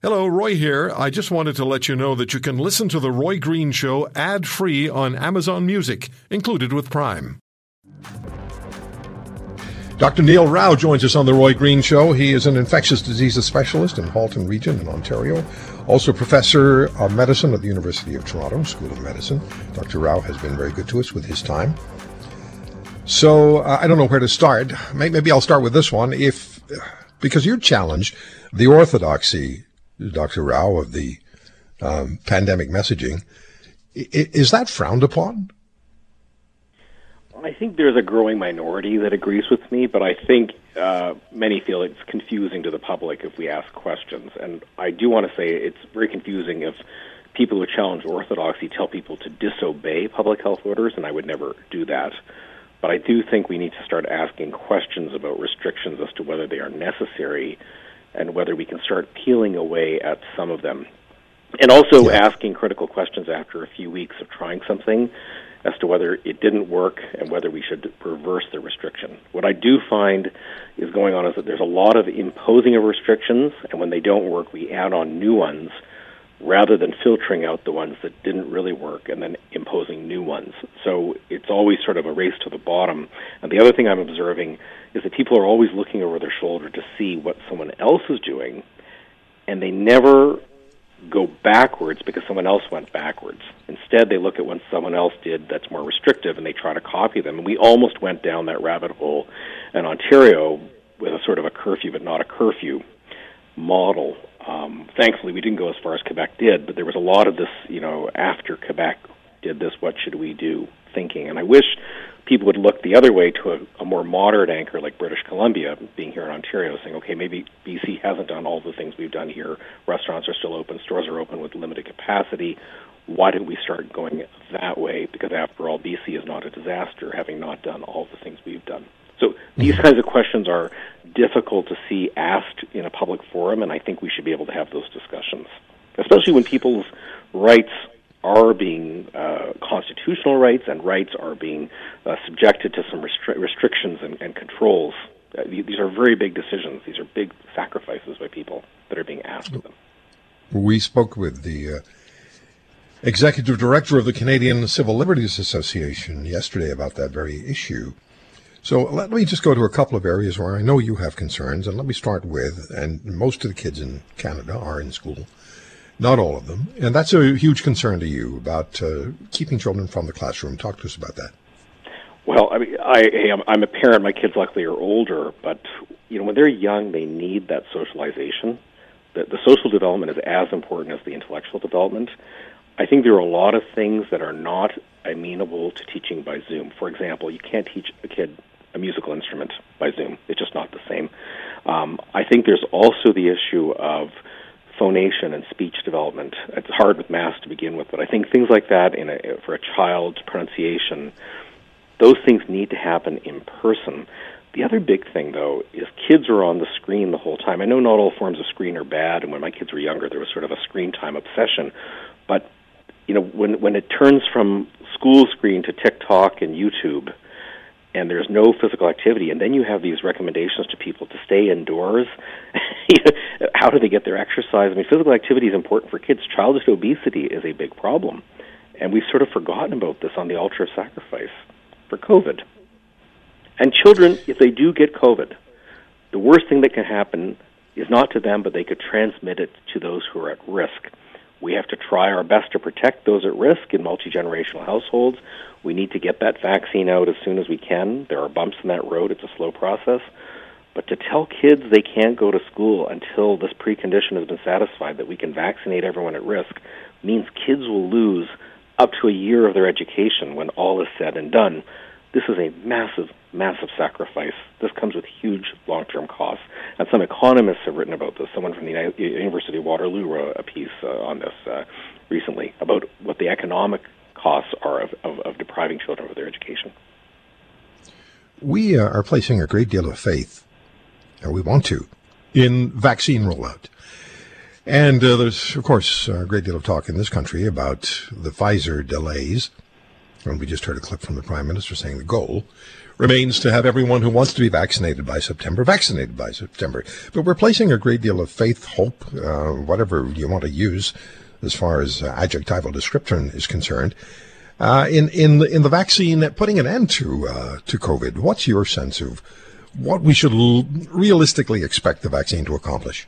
Hello, Roy here. I just wanted to let you know that you can listen to The Roy Green Show ad free on Amazon Music, included with Prime. Dr. Neil Rau joins us on The Roy Green Show. He is an infectious diseases specialist in Halton Region in Ontario, also professor of medicine at the University of Toronto School of Medicine. Dr. Rau has been very good to us with his time. So uh, I don't know where to start. Maybe I'll start with this one. If because your challenge, the orthodoxy Dr. Rau of the um, pandemic messaging. I, is that frowned upon? I think there's a growing minority that agrees with me, but I think uh, many feel it's confusing to the public if we ask questions. And I do want to say it's very confusing if people who challenge orthodoxy tell people to disobey public health orders, and I would never do that. But I do think we need to start asking questions about restrictions as to whether they are necessary and whether we can start peeling away at some of them. And also yeah. asking critical questions after a few weeks of trying something as to whether it didn't work and whether we should reverse the restriction. What I do find is going on is that there's a lot of imposing of restrictions, and when they don't work, we add on new ones rather than filtering out the ones that didn't really work and then imposing new ones. So it's always sort of a race to the bottom. And the other thing I'm observing is that people are always looking over their shoulder to see what someone else is doing, and they never go backwards because someone else went backwards. Instead, they look at what someone else did that's more restrictive and they try to copy them. And we almost went down that rabbit hole in Ontario with a sort of a curfew, but not a curfew model um, thankfully, we didn't go as far as Quebec did, but there was a lot of this, you know, after Quebec did this, what should we do thinking. And I wish people would look the other way to a, a more moderate anchor like British Columbia, being here in Ontario, saying, okay, maybe BC hasn't done all the things we've done here. Restaurants are still open, stores are open with limited capacity. Why didn't we start going that way? Because after all, BC is not a disaster, having not done all the things we've done. So these mm-hmm. kinds of questions are difficult to see asked in a public forum, and I think we should be able to have those discussions, especially when people's rights are being uh, constitutional rights and rights are being uh, subjected to some restri- restrictions and, and controls. Uh, these are very big decisions. These are big sacrifices by people that are being asked of them. We spoke with the uh, executive director of the Canadian Civil Liberties Association yesterday about that very issue. So let me just go to a couple of areas where I know you have concerns, and let me start with, and most of the kids in Canada are in school, not all of them, and that's a huge concern to you about uh, keeping children from the classroom. Talk to us about that. Well, I mean, I, I'm a parent. My kids luckily are older, but you know, when they're young, they need that socialization. The, the social development is as important as the intellectual development. I think there are a lot of things that are not amenable to teaching by Zoom. For example, you can't teach a kid a musical instrument by Zoom. It's just not the same. Um, I think there's also the issue of phonation and speech development. It's hard with math to begin with, but I think things like that in a, for a child's pronunciation, those things need to happen in person. The other big thing, though, is kids are on the screen the whole time. I know not all forms of screen are bad, and when my kids were younger, there was sort of a screen time obsession. But you know, when when it turns from school screen to TikTok and YouTube, and there's no physical activity, and then you have these recommendations to people to stay indoors. How do they get their exercise? I mean, physical activity is important for kids. Childhood obesity is a big problem, and we've sort of forgotten about this on the altar of sacrifice for COVID. And children, if they do get COVID, the worst thing that can happen is not to them, but they could transmit it to those who are at risk. We have to try our best to protect those at risk in multi generational households. We need to get that vaccine out as soon as we can. There are bumps in that road, it's a slow process. But to tell kids they can't go to school until this precondition has been satisfied that we can vaccinate everyone at risk means kids will lose up to a year of their education when all is said and done. This is a massive, massive sacrifice. This comes with huge long term costs. And some economists have written about this. Someone from the University of Waterloo wrote a piece uh, on this uh, recently about what the economic costs are of, of, of depriving children of their education. We uh, are placing a great deal of faith, or we want to, in vaccine rollout. And uh, there's, of course, a great deal of talk in this country about the Pfizer delays. And we just heard a clip from the Prime Minister saying the goal remains to have everyone who wants to be vaccinated by September vaccinated by September. But we're placing a great deal of faith, hope, uh, whatever you want to use as far as uh, adjectival description is concerned, uh, in in in the vaccine putting an end to uh, to COVID. What's your sense of what we should l- realistically expect the vaccine to accomplish?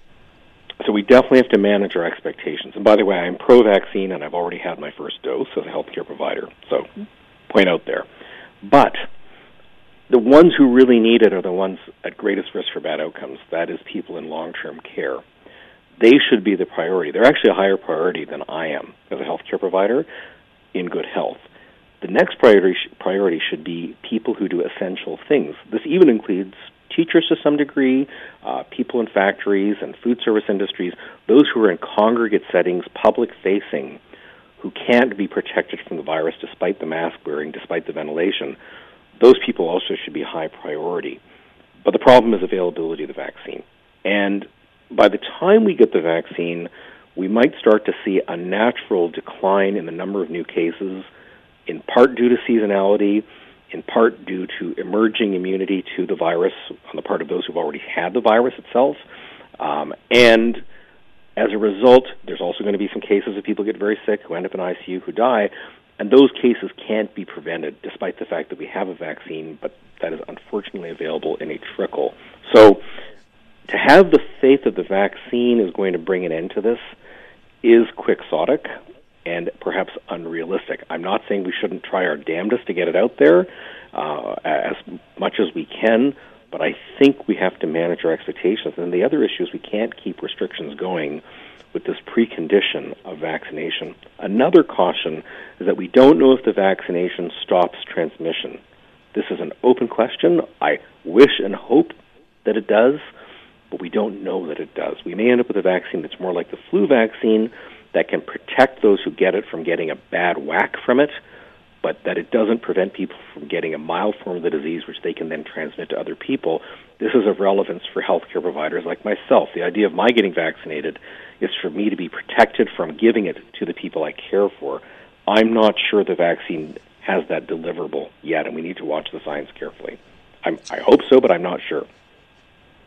So we definitely have to manage our expectations. And by the way, I'm pro-vaccine, and I've already had my first dose as a healthcare provider. So, point out there. But the ones who really need it are the ones at greatest risk for bad outcomes. That is people in long-term care. They should be the priority. They're actually a higher priority than I am as a healthcare provider in good health. The next priority priority should be people who do essential things. This even includes teachers to some degree, uh, people in factories and food service industries, those who are in congregate settings, public facing, who can't be protected from the virus despite the mask wearing, despite the ventilation, those people also should be high priority. But the problem is availability of the vaccine. And by the time we get the vaccine, we might start to see a natural decline in the number of new cases, in part due to seasonality, in part due to emerging immunity to the virus on the part of those who've already had the virus itself. Um, and as a result, there's also going to be some cases of people get very sick who end up in ICU who die, and those cases can't be prevented despite the fact that we have a vaccine, but that is unfortunately available in a trickle. So to have the faith that the vaccine is going to bring an end to this is quixotic and perhaps unrealistic. I'm not saying we shouldn't try our damnedest to get it out there uh, as much as we can, but I think we have to manage our expectations. And the other issue is we can't keep restrictions going with this precondition of vaccination. Another caution is that we don't know if the vaccination stops transmission. This is an open question. I wish and hope that it does, but we don't know that it does. We may end up with a vaccine that's more like the flu vaccine that can protect those who get it from getting a bad whack from it, but that it doesn't prevent people from getting a mild form of the disease, which they can then transmit to other people. This is of relevance for healthcare providers like myself. The idea of my getting vaccinated is for me to be protected from giving it to the people I care for. I'm not sure the vaccine has that deliverable yet, and we need to watch the science carefully. I'm, I hope so, but I'm not sure.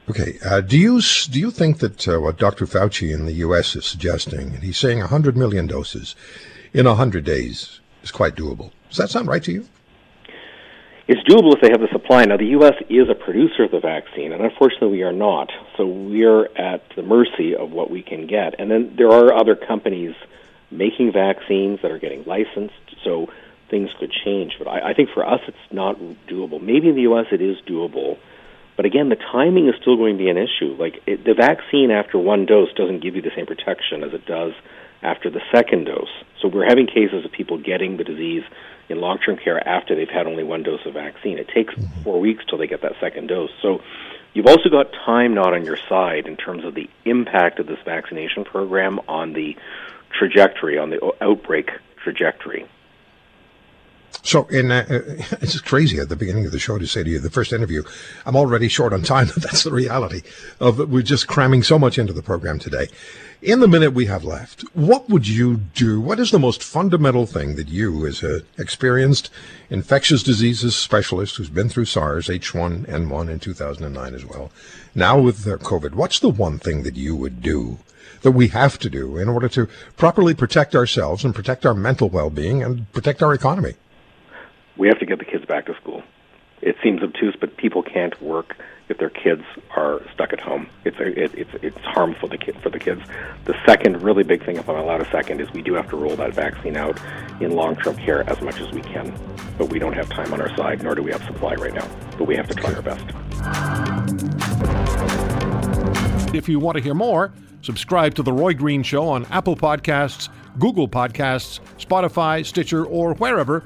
Okay. Uh, do you do you think that uh, what Dr. Fauci in the U.S. is suggesting, and he's saying 100 million doses in 100 days, is quite doable? Does that sound right to you? It's doable if they have the supply. Now, the U.S. is a producer of the vaccine, and unfortunately, we are not. So we're at the mercy of what we can get. And then there are other companies making vaccines that are getting licensed. So things could change. But I, I think for us, it's not doable. Maybe in the U.S. it is doable but again, the timing is still going to be an issue. Like it, the vaccine after one dose doesn't give you the same protection as it does after the second dose. So we're having cases of people getting the disease in long-term care after they've had only one dose of vaccine. It takes mm-hmm. four weeks till they get that second dose. So you've also got time not on your side in terms of the impact of this vaccination program on the trajectory, on the outbreak trajectory. So, in uh, it's crazy at the beginning of the show to say to you, the first interview, I'm already short on time. That's the reality of we're just cramming so much into the program today. In the minute we have left, what would you do? What is the most fundamental thing that you, as an experienced infectious diseases specialist who's been through SARS, H1N1 in 2009 as well, now with COVID, what's the one thing that you would do that we have to do in order to properly protect ourselves and protect our mental well-being and protect our economy? We have to get the kids back to school. It seems obtuse, but people can't work if their kids are stuck at home. It's a, it, it's it's harmful to kid, for the kids. The second really big thing, if I'm allowed a second, is we do have to roll that vaccine out in long-term care as much as we can. But we don't have time on our side, nor do we have supply right now. But we have to try our best. If you want to hear more, subscribe to the Roy Green Show on Apple Podcasts, Google Podcasts, Spotify, Stitcher, or wherever